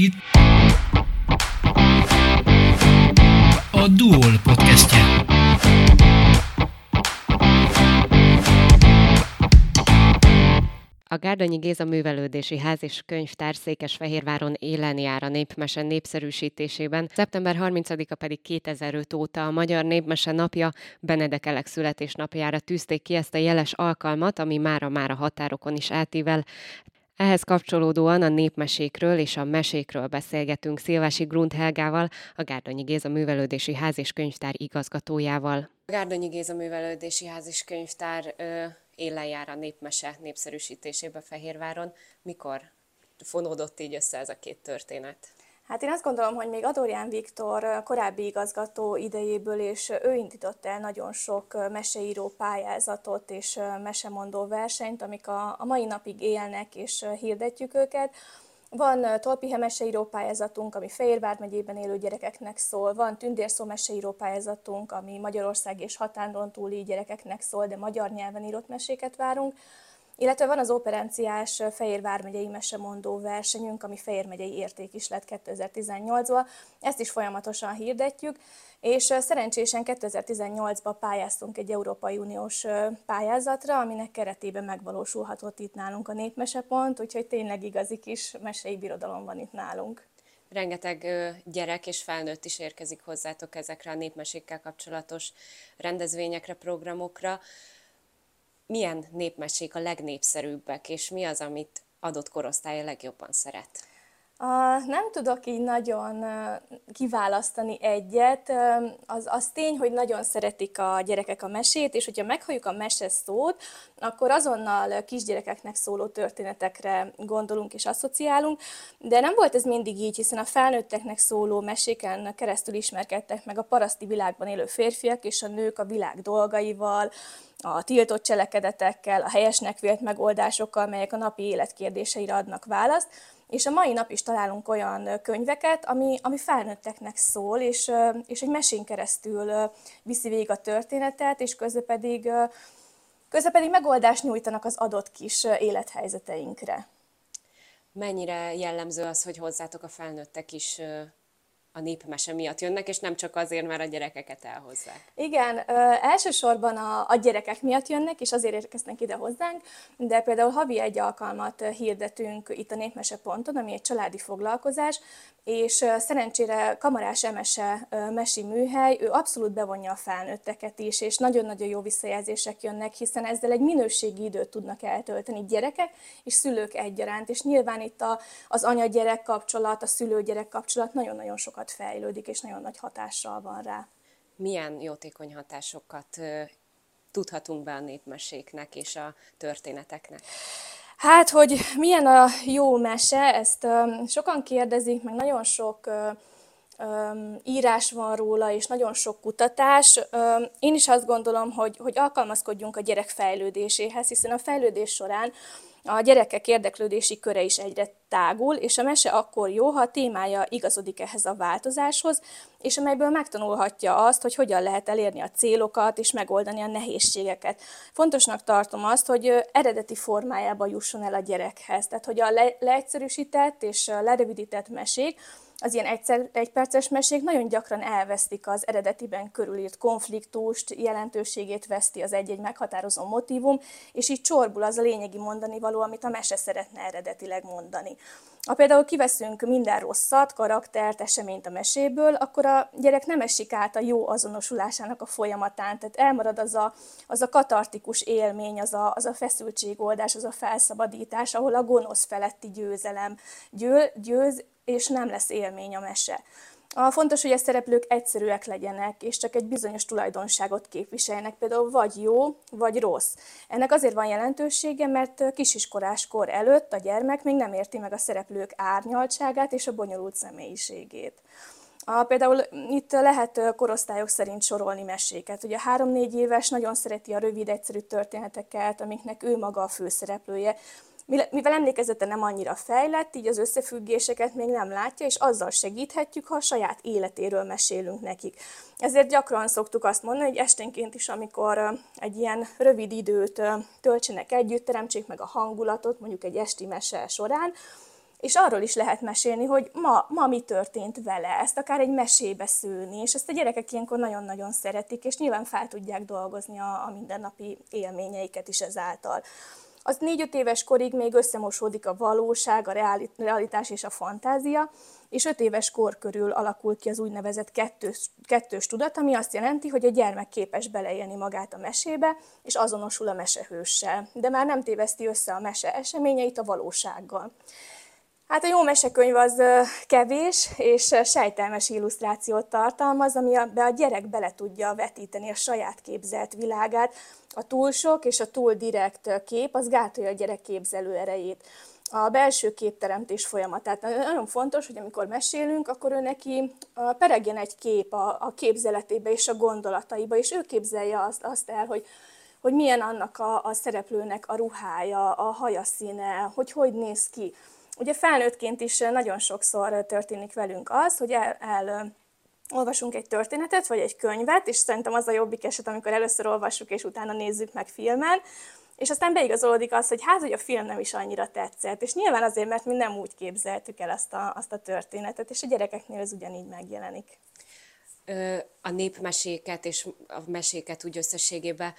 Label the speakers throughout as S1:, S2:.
S1: itt a Duol podcastje.
S2: A Gárdonyi Géza Művelődési Ház és Könyvtár Székesfehérváron élen jár a népmese népszerűsítésében. Szeptember 30-a pedig 2005 óta a Magyar Népmese napja Benedek Elek születésnapjára tűzték ki ezt a jeles alkalmat, ami mára már a határokon is átível. Ehhez kapcsolódóan a népmesékről és a mesékről beszélgetünk Szilvási Grunt Helgával, a Gárdonyi Géza Művelődési Ház és Könyvtár igazgatójával. A Gárdonyi Géza Művelődési Ház és Könyvtár élen jár a népmese népszerűsítésébe Fehérváron. Mikor fonódott így össze ez a két történet?
S3: Hát én azt gondolom, hogy még Adorján Viktor korábbi igazgató idejéből, és ő indított el nagyon sok meseíró pályázatot és mesemondó versenyt, amik a, mai napig élnek, és hirdetjük őket. Van Tolpihe meseíró pályázatunk, ami Fehérvár megyében élő gyerekeknek szól, van Tündérszó meseíró pályázatunk, ami Magyarország és határon túli gyerekeknek szól, de magyar nyelven írott meséket várunk. Illetve van az operenciás Fehérvár megyei mesemondó versenyünk, ami Fehér megyei érték is lett 2018-ban. Ezt is folyamatosan hirdetjük, és szerencsésen 2018-ban pályáztunk egy Európai Uniós pályázatra, aminek keretében megvalósulhatott itt nálunk a Népmesepont, úgyhogy tényleg igazi kis mesei birodalom van itt nálunk.
S2: Rengeteg gyerek és felnőtt is érkezik hozzátok ezekre a népmesékkel kapcsolatos rendezvényekre, programokra milyen népmesék a legnépszerűbbek, és mi az, amit adott korosztály a legjobban szeret?
S3: Uh, nem tudok így nagyon kiválasztani egyet. Az, az tény, hogy nagyon szeretik a gyerekek a mesét, és hogyha meghalljuk a mese szót, akkor azonnal kisgyerekeknek szóló történetekre gondolunk és asszociálunk, de nem volt ez mindig így, hiszen a felnőtteknek szóló meséken keresztül ismerkedtek meg a paraszti világban élő férfiak és a nők a világ dolgaival, a tiltott cselekedetekkel, a helyesnek vélt megoldásokkal, melyek a napi élet kérdéseire adnak választ, és a mai nap is találunk olyan könyveket, ami, ami felnőtteknek szól, és, és egy mesén keresztül viszi végig a történetet, és közben pedig, közben pedig megoldást nyújtanak az adott kis élethelyzeteinkre.
S2: Mennyire jellemző az, hogy hozzátok a felnőttek is a népmese miatt jönnek, és nem csak azért, mert a gyerekeket elhozzák.
S3: Igen, ö, elsősorban a, a gyerekek miatt jönnek, és azért érkeznek ide hozzánk, de például havi egy alkalmat hirdetünk itt a Népmese ponton, ami egy családi foglalkozás, és szerencsére Kamarás Emese mesi műhely, ő abszolút bevonja a felnőtteket is, és nagyon-nagyon jó visszajelzések jönnek, hiszen ezzel egy minőségi időt tudnak eltölteni gyerekek és szülők egyaránt, és nyilván itt a, az anya-gyerek kapcsolat, a szülő-gyerek kapcsolat nagyon-nagyon sokat fejlődik, és nagyon nagy hatással van rá.
S2: Milyen jótékony hatásokat tudhatunk be a népmeséknek és a történeteknek?
S3: Hát, hogy milyen a jó mese, ezt um, sokan kérdezik, meg nagyon sok um, írás van róla, és nagyon sok kutatás. Um, én is azt gondolom, hogy, hogy alkalmazkodjunk a gyerek fejlődéséhez, hiszen a fejlődés során a gyerekek érdeklődési köre is egyre tágul, és a mese akkor jó, ha a témája igazodik ehhez a változáshoz, és amelyből megtanulhatja azt, hogy hogyan lehet elérni a célokat és megoldani a nehézségeket. Fontosnak tartom azt, hogy eredeti formájában jusson el a gyerekhez, tehát hogy a le- leegyszerűsített és lerövidített mesék, az ilyen egyszer, egyperces mesék nagyon gyakran elvesztik az eredetiben körülírt konfliktust, jelentőségét veszti az egy-egy meghatározó motivum, és így csorbul az a lényegi mondani való, amit a mese szeretne eredetileg mondani. Ha például kiveszünk minden rosszat, karaktert, eseményt a meséből, akkor a gyerek nem esik át a jó azonosulásának a folyamatán, tehát elmarad az a, az a katartikus élmény, az a, az a feszültségoldás, az a felszabadítás, ahol a gonosz feletti győzelem győ, győz, és nem lesz élmény a mese. A fontos, hogy a szereplők egyszerűek legyenek, és csak egy bizonyos tulajdonságot képviseljenek, például vagy jó, vagy rossz. Ennek azért van jelentősége, mert kisiskoráskor előtt a gyermek még nem érti meg a szereplők árnyaltságát és a bonyolult személyiségét. A, például itt lehet korosztályok szerint sorolni meséket. Ugye három-négy éves nagyon szereti a rövid, egyszerű történeteket, amiknek ő maga a főszereplője mivel emlékezete nem annyira fejlett, így az összefüggéseket még nem látja, és azzal segíthetjük, ha a saját életéről mesélünk nekik. Ezért gyakran szoktuk azt mondani, hogy esténként is, amikor egy ilyen rövid időt töltsenek együtt, teremtsék meg a hangulatot, mondjuk egy esti mese során, és arról is lehet mesélni, hogy ma, ma mi történt vele, ezt akár egy mesébe szőni, és ezt a gyerekek ilyenkor nagyon-nagyon szeretik, és nyilván fel tudják dolgozni a, a mindennapi élményeiket is ezáltal. Az négy-öt éves korig még összemosódik a valóság, a realitás és a fantázia, és öt éves kor körül alakul ki az úgynevezett kettős, kettős tudat, ami azt jelenti, hogy a gyermek képes beleélni magát a mesébe, és azonosul a mesehőssel, de már nem téveszti össze a mese eseményeit a valósággal. Hát a jó mesekönyv az kevés, és sejtelmes illusztrációt tartalmaz, amiben a gyerek bele tudja vetíteni a saját képzelt világát. A túl sok és a túl direkt kép az gátolja a gyerek képzelő erejét. A belső képteremtés folyamatát. Nagyon fontos, hogy amikor mesélünk, akkor ő neki peregjen egy kép a, a képzeletébe és a gondolataiba, és ő képzelje azt, azt el, hogy hogy milyen annak a, a szereplőnek a ruhája, a haja színe, hogy hogy néz ki. Ugye felnőttként is nagyon sokszor történik velünk az, hogy el, el olvasunk egy történetet, vagy egy könyvet, és szerintem az a jobbik eset, amikor először olvassuk, és utána nézzük meg filmen, és aztán beigazolódik az, hogy hát, hogy a film nem is annyira tetszett. És nyilván azért, mert mi nem úgy képzeltük el azt a, azt a történetet, és a gyerekeknél ez ugyanígy megjelenik.
S2: A népmeséket és a meséket úgy összességében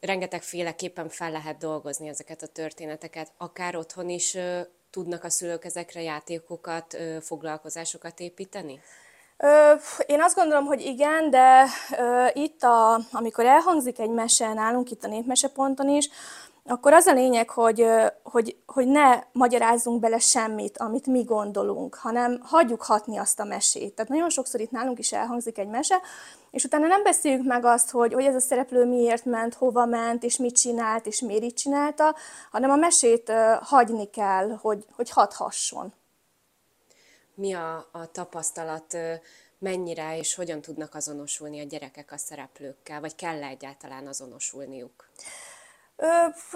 S2: rengeteg féleképpen fel lehet dolgozni ezeket a történeteket, akár otthon is tudnak a szülők ezekre játékokat, foglalkozásokat építeni?
S3: Én azt gondolom, hogy igen, de itt, a, amikor elhangzik egy mese nálunk, itt a népmeseponton is, akkor az a lényeg, hogy, hogy, hogy ne magyarázzunk bele semmit, amit mi gondolunk, hanem hagyjuk hatni azt a mesét. Tehát nagyon sokszor itt nálunk is elhangzik egy mese, és utána nem beszéljük meg azt, hogy, hogy ez a szereplő miért ment, hova ment, és mit csinált, és miért így csinálta, hanem a mesét hagyni kell, hogy, hogy hathasson.
S2: Mi a, a tapasztalat, mennyire és hogyan tudnak azonosulni a gyerekek a szereplőkkel, vagy kell -e egyáltalán azonosulniuk?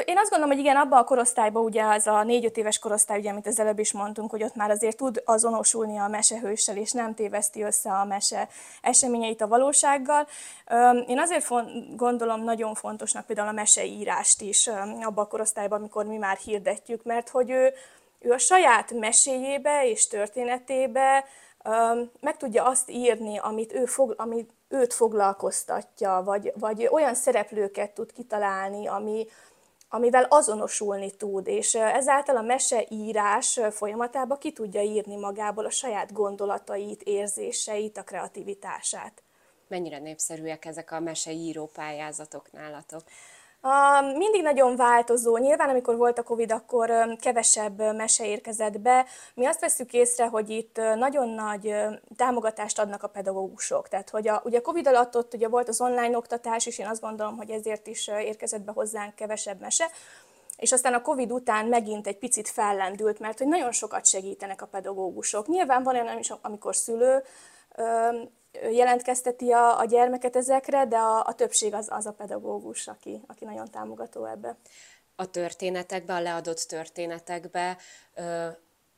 S3: Én azt gondolom, hogy igen, abban a korosztályban, ugye az a négy-öt éves korosztály, ugye, amit az előbb is mondtunk, hogy ott már azért tud azonosulni a mesehőssel, és nem téveszti össze a mese eseményeit a valósággal. Én azért gondolom nagyon fontosnak például a meseírást is abban a korosztályban, amikor mi már hirdetjük, mert hogy ő, ő a saját meséjébe és történetébe meg tudja azt írni, amit ő fog, amit őt foglalkoztatja, vagy, vagy olyan szereplőket tud kitalálni, ami, amivel azonosulni tud, és ezáltal a meseírás folyamatában ki tudja írni magából a saját gondolatait, érzéseit, a kreativitását.
S2: Mennyire népszerűek ezek a meseíró pályázatok nálatok?
S3: Mindig nagyon változó. Nyilván, amikor volt a Covid, akkor kevesebb mese érkezett be. Mi azt veszük észre, hogy itt nagyon nagy támogatást adnak a pedagógusok. Tehát, hogy a, ugye a Covid alatt ott ugye volt az online oktatás, és én azt gondolom, hogy ezért is érkezett be hozzánk kevesebb mese. És aztán a Covid után megint egy picit fellendült, mert hogy nagyon sokat segítenek a pedagógusok. Nyilván van olyan amikor szülő jelentkezteti a, a gyermeket ezekre, de a, a többség az, az a pedagógus, aki, aki nagyon támogató ebbe.
S2: A történetekbe, a leadott történetekbe ö,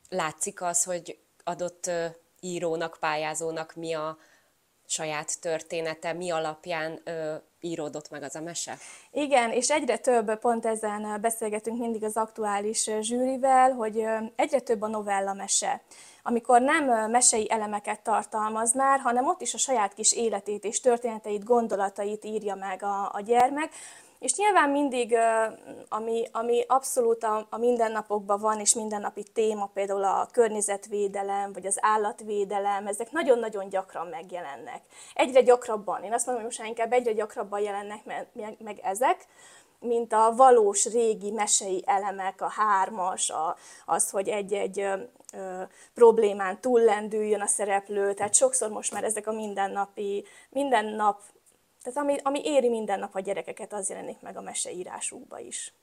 S2: látszik az, hogy adott ö, írónak, pályázónak mi a saját története, mi alapján ö, íródott meg az a mese?
S3: Igen, és egyre több, pont ezen beszélgetünk mindig az aktuális zsűrivel, hogy egyre több a novella mese amikor nem mesei elemeket tartalmaz már, hanem ott is a saját kis életét és történeteit, gondolatait írja meg a, a gyermek, és nyilván mindig, ami, ami abszolút a, a mindennapokban van, és mindennapi téma, például a környezetvédelem, vagy az állatvédelem, ezek nagyon-nagyon gyakran megjelennek. Egyre gyakrabban, én azt mondom, hogy most inkább egyre gyakrabban jelennek meg, meg ezek, mint a valós régi mesei elemek, a hármas, a, az, hogy egy-egy ö, problémán túllendüljön a szereplő, tehát sokszor most már ezek a mindennapi, minden nap, tehát ami, ami éri minden nap a gyerekeket, az jelenik meg a meseírásukba is.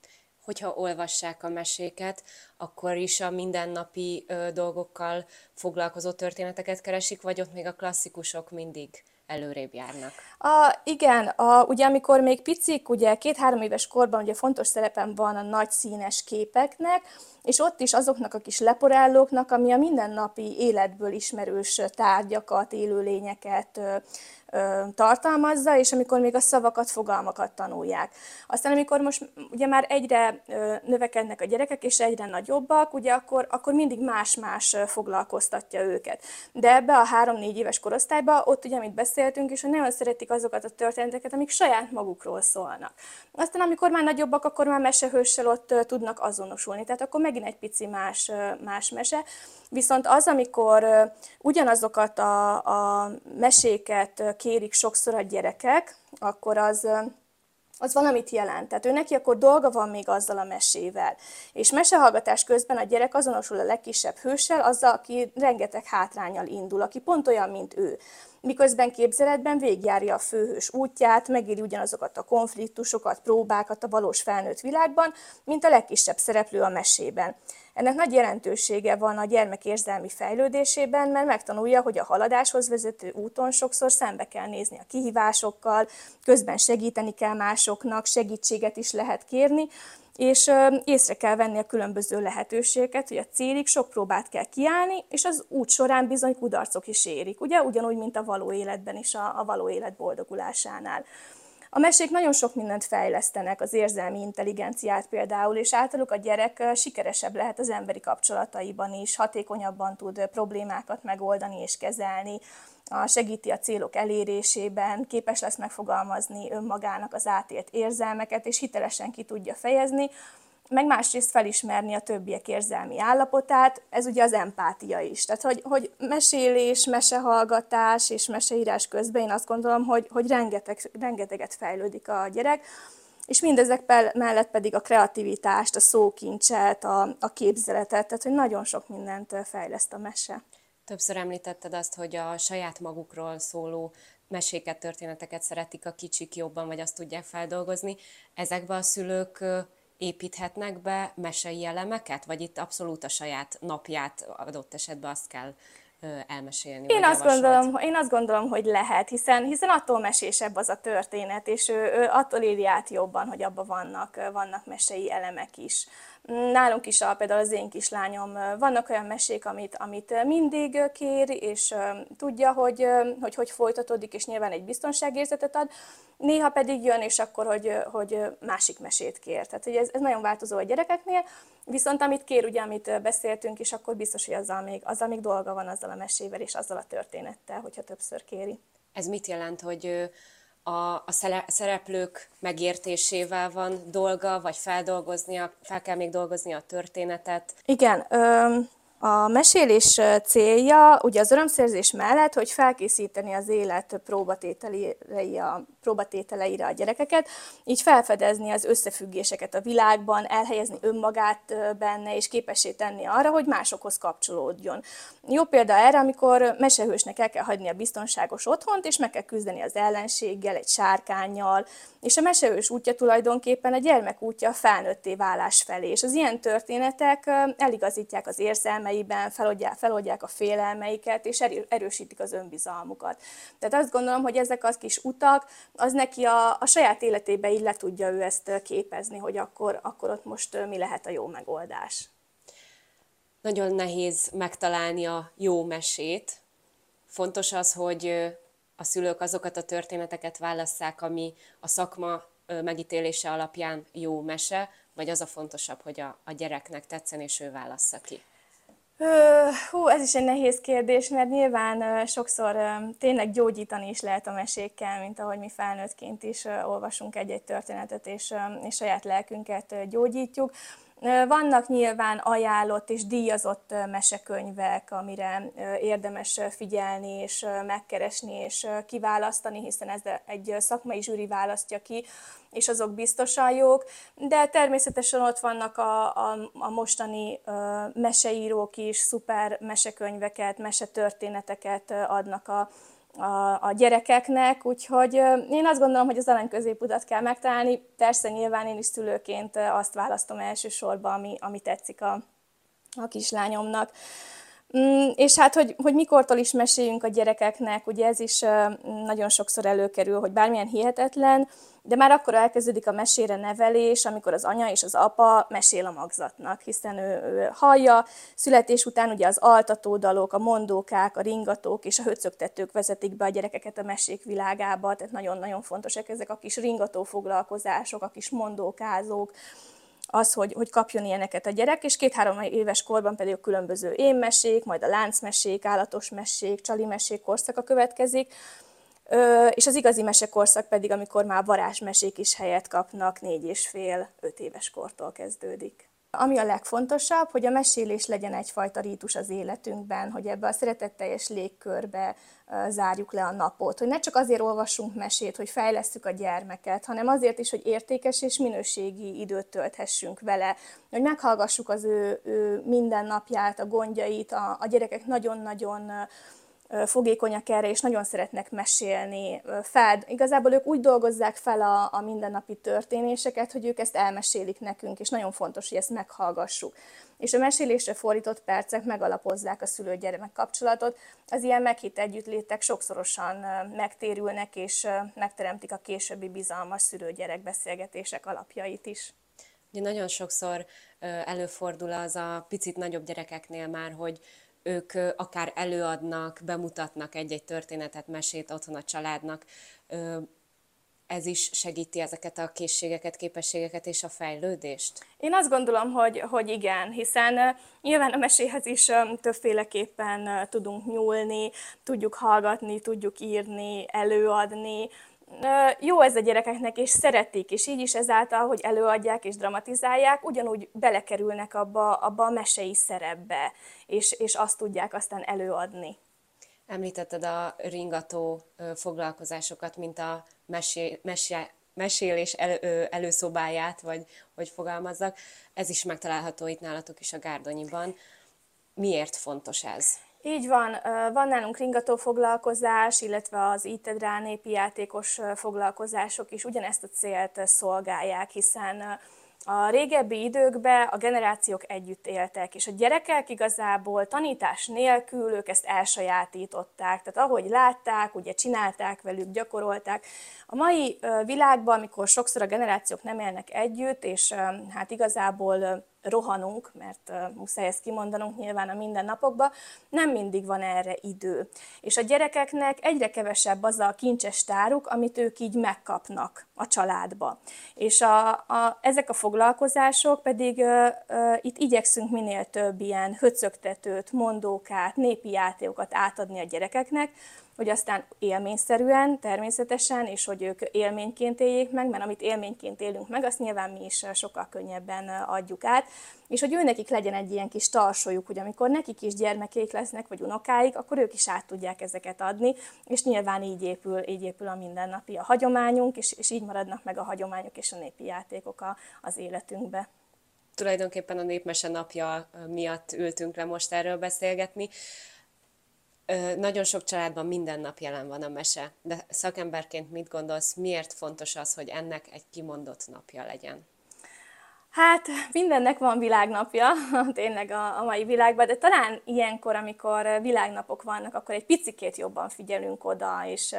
S2: Hogyha olvassák a meséket, akkor is a mindennapi ö, dolgokkal foglalkozó történeteket keresik, vagy ott még a klasszikusok mindig előrébb járnak.
S3: A, igen, a, ugye amikor még picik, ugye két-három éves korban ugye fontos szerepem van a nagy színes képeknek, és ott is azoknak a kis leporellóknak, ami a mindennapi életből ismerős tárgyakat, élőlényeket, tartalmazza, és amikor még a szavakat, fogalmakat tanulják. Aztán amikor most ugye már egyre növekednek a gyerekek, és egyre nagyobbak, ugye akkor, akkor mindig más-más foglalkoztatja őket. De ebbe a három-négy éves korosztályba, ott ugye, amit beszéltünk, és hogy nagyon szeretik azokat a történeteket, amik saját magukról szólnak. Aztán amikor már nagyobbak, akkor már mesehőssel ott tudnak azonosulni. Tehát akkor megint egy pici más, más mese. Viszont az, amikor ugyanazokat a, a meséket kérik sokszor a gyerekek, akkor az, az valamit jelent. Tehát ő neki akkor dolga van még azzal a mesével. És mesehallgatás közben a gyerek azonosul a legkisebb hőssel, azzal, aki rengeteg hátrányal indul, aki pont olyan, mint ő. Miközben képzeletben végigjárja a főhős útját, megéri ugyanazokat a konfliktusokat, próbákat a valós felnőtt világban, mint a legkisebb szereplő a mesében. Ennek nagy jelentősége van a gyermek érzelmi fejlődésében, mert megtanulja, hogy a haladáshoz vezető úton sokszor szembe kell nézni a kihívásokkal, közben segíteni kell másoknak, segítséget is lehet kérni, és észre kell venni a különböző lehetőségeket, hogy a célig sok próbát kell kiállni, és az út során bizony kudarcok is érik, ugye? Ugyanúgy, mint a való életben is, a, a való élet boldogulásánál. A mesék nagyon sok mindent fejlesztenek, az érzelmi intelligenciát például, és általuk a gyerek sikeresebb lehet az emberi kapcsolataiban is, hatékonyabban tud problémákat megoldani és kezelni, segíti a célok elérésében, képes lesz megfogalmazni önmagának az átélt érzelmeket, és hitelesen ki tudja fejezni, meg másrészt felismerni a többiek érzelmi állapotát, ez ugye az empátia is. Tehát, hogy, hogy mesélés, mesehallgatás és meseírás közben én azt gondolom, hogy, hogy rengeteg, rengeteget fejlődik a gyerek, és mindezek mellett pedig a kreativitást, a szókincset, a, a képzeletet, tehát hogy nagyon sok mindent fejleszt a mese.
S2: Többször említetted azt, hogy a saját magukról szóló meséket, történeteket szeretik a kicsik jobban, vagy azt tudják feldolgozni. Ezekbe a szülők építhetnek be mesei elemeket, vagy itt abszolút a saját napját adott esetben azt kell elmesélni?
S3: Én azt, gondolom, én azt gondolom, hogy lehet, hiszen, hiszen attól mesésebb az a történet, és ő, ő attól éli át jobban, hogy abban vannak, vannak mesei elemek is. Nálunk is, a, például az én kislányom, vannak olyan mesék, amit, amit mindig kér, és tudja, hogy, hogy hogy folytatódik, és nyilván egy biztonságérzetet ad, néha pedig jön, és akkor, hogy, hogy másik mesét kér. Tehát hogy ez, ez nagyon változó a gyerekeknél, viszont amit kér, ugye, amit beszéltünk, és akkor biztos, hogy azzal még, azzal még dolga van azzal a mesével, és azzal a történettel, hogyha többször kéri.
S2: Ez mit jelent, hogy a, a szereplők megértésével van dolga, vagy feldolgoznia, fel kell még dolgozni a történetet?
S3: Igen, a mesélés célja ugye az örömszerzés mellett, hogy felkészíteni az élet próbatételeire a, próbatételeire a gyerekeket, így felfedezni az összefüggéseket a világban, elhelyezni önmagát benne, és képessé tenni arra, hogy másokhoz kapcsolódjon. Jó példa erre, amikor mesehősnek el kell hagyni a biztonságos otthont, és meg kell küzdeni az ellenséggel, egy sárkányjal, és a mesehős útja tulajdonképpen a gyermek útja a felnőtté válás felé, és az ilyen történetek eligazítják az érzelmeit, érzelmeiben, feloldják, feloldják a félelmeiket, és erősítik az önbizalmukat. Tehát azt gondolom, hogy ezek az kis utak, az neki a, a saját életébe így le tudja ő ezt képezni, hogy akkor, akkor ott most mi lehet a jó megoldás.
S2: Nagyon nehéz megtalálni a jó mesét. Fontos az, hogy a szülők azokat a történeteket válasszák, ami a szakma megítélése alapján jó mese, vagy az a fontosabb, hogy a, a gyereknek tetszen, és ő válassza ki?
S3: Hú, ez is egy nehéz kérdés, mert nyilván sokszor tényleg gyógyítani is lehet a mesékkel, mint ahogy mi felnőttként is olvasunk egy-egy történetet, és, és saját lelkünket gyógyítjuk. Vannak nyilván ajánlott és díjazott mesekönyvek, amire érdemes figyelni és megkeresni és kiválasztani, hiszen ez egy szakmai zsűri választja ki, és azok biztosan jók, de természetesen ott vannak a, a, a mostani meseírók is, szuper mesekönyveket, mesetörténeteket adnak a, a, a gyerekeknek, úgyhogy én azt gondolom, hogy az arany középutat kell megtalálni. Persze nyilván én is szülőként azt választom elsősorban, ami, ami tetszik a, a kislányomnak. Mm, és hát, hogy, hogy mikortól is meséljünk a gyerekeknek, ugye ez is nagyon sokszor előkerül, hogy bármilyen hihetetlen, de már akkor elkezdődik a mesére nevelés, amikor az anya és az apa mesél a magzatnak, hiszen ő, ő hallja, születés után ugye az altatódalok, a mondókák, a ringatók és a höcögtetők vezetik be a gyerekeket a mesék világába, tehát nagyon-nagyon fontosak ezek a kis ringató foglalkozások, a kis mondókázók, az, hogy, hogy kapjon ilyeneket a gyerek, és két-három éves korban pedig a különböző énmesék, majd a láncmesék, állatos mesék, csali mesék korszaka következik, Ö, és az igazi mesekorszak pedig, amikor már varázsmesék is helyet kapnak, négy és fél, öt éves kortól kezdődik. Ami a legfontosabb, hogy a mesélés legyen egyfajta rítus az életünkben, hogy ebbe a szeretetteljes légkörbe zárjuk le a napot. Hogy ne csak azért olvassunk mesét, hogy fejlesztjük a gyermeket, hanem azért is, hogy értékes és minőségi időt tölthessünk vele, hogy meghallgassuk az ő, ő mindennapját, a gondjait, a, a gyerekek nagyon-nagyon fogékonyak erre, és nagyon szeretnek mesélni. Fel, igazából ők úgy dolgozzák fel a, a mindennapi történéseket, hogy ők ezt elmesélik nekünk, és nagyon fontos, hogy ezt meghallgassuk. És a mesélésre fordított percek megalapozzák a szülő-gyermek kapcsolatot. Az ilyen meghitt együttlétek sokszorosan megtérülnek, és megteremtik a későbbi bizalmas szülő-gyerek beszélgetések alapjait is.
S2: Ugye nagyon sokszor előfordul az a picit nagyobb gyerekeknél már, hogy ők akár előadnak, bemutatnak egy-egy történetet, mesét otthon a családnak. Ez is segíti ezeket a készségeket, képességeket és a fejlődést?
S3: Én azt gondolom, hogy, hogy igen, hiszen nyilván a meséhez is többféleképpen tudunk nyúlni, tudjuk hallgatni, tudjuk írni, előadni, jó ez a gyerekeknek, és szeretik, és így is ezáltal, hogy előadják és dramatizálják, ugyanúgy belekerülnek abba, abba a mesei szerepbe, és, és azt tudják aztán előadni.
S2: Említetted a ringató foglalkozásokat, mint a mesé, mesé, mesélés elő, előszobáját, vagy hogy fogalmazzak. Ez is megtalálható itt nálatok is a Gárdonyiban. Miért fontos ez?
S3: Így van, van nálunk ringató foglalkozás, illetve az ITED rá népi játékos foglalkozások is ugyanezt a célt szolgálják, hiszen a régebbi időkben a generációk együtt éltek, és a gyerekek igazából tanítás nélkül ők ezt elsajátították. Tehát ahogy látták, ugye csinálták velük, gyakorolták. A mai világban, amikor sokszor a generációk nem élnek együtt, és hát igazából rohanunk, mert muszáj ezt kimondanunk nyilván a mindennapokban, nem mindig van erre idő. És a gyerekeknek egyre kevesebb az a kincses táruk, amit ők így megkapnak a családba. És a, a, ezek a foglalkozások pedig uh, uh, itt igyekszünk minél több ilyen höcögtetőt, mondókát, népi játékokat átadni a gyerekeknek, hogy aztán élményszerűen, természetesen, és hogy ők élményként éljék meg, mert amit élményként élünk meg, azt nyilván mi is sokkal könnyebben adjuk át, és hogy őnekik legyen egy ilyen kis tarsolyuk, hogy amikor nekik is gyermekék lesznek, vagy unokáik, akkor ők is át tudják ezeket adni, és nyilván így épül, így épül a mindennapi a hagyományunk, és, és így maradnak meg a hagyományok és a népi játékok a, az életünkbe.
S2: Tulajdonképpen a Népmese napja miatt ültünk le most erről beszélgetni nagyon sok családban minden nap jelen van a mese, de szakemberként mit gondolsz, miért fontos az, hogy ennek egy kimondott napja legyen?
S3: Hát mindennek van világnapja, tényleg a, a mai világban, de talán ilyenkor, amikor világnapok vannak, akkor egy picikét jobban figyelünk oda, és,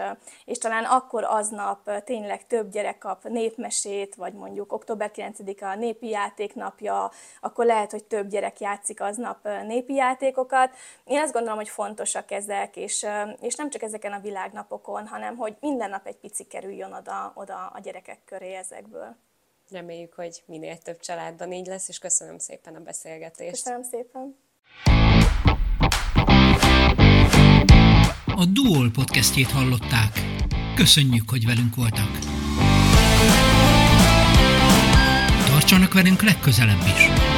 S3: és talán akkor aznap tényleg több gyerek kap népmesét, vagy mondjuk október 9-a a népi játéknapja, akkor lehet, hogy több gyerek játszik aznap népi játékokat. Én azt gondolom, hogy fontosak ezek, és, és nem csak ezeken a világnapokon, hanem hogy minden nap egy pici kerüljön oda, oda a gyerekek köré ezekből.
S2: Reméljük, hogy minél több családban így lesz, és köszönöm szépen a beszélgetést.
S3: Köszönöm szépen.
S1: A Duol podcastjét hallották. Köszönjük, hogy velünk voltak. Tartsanak velünk legközelebb is!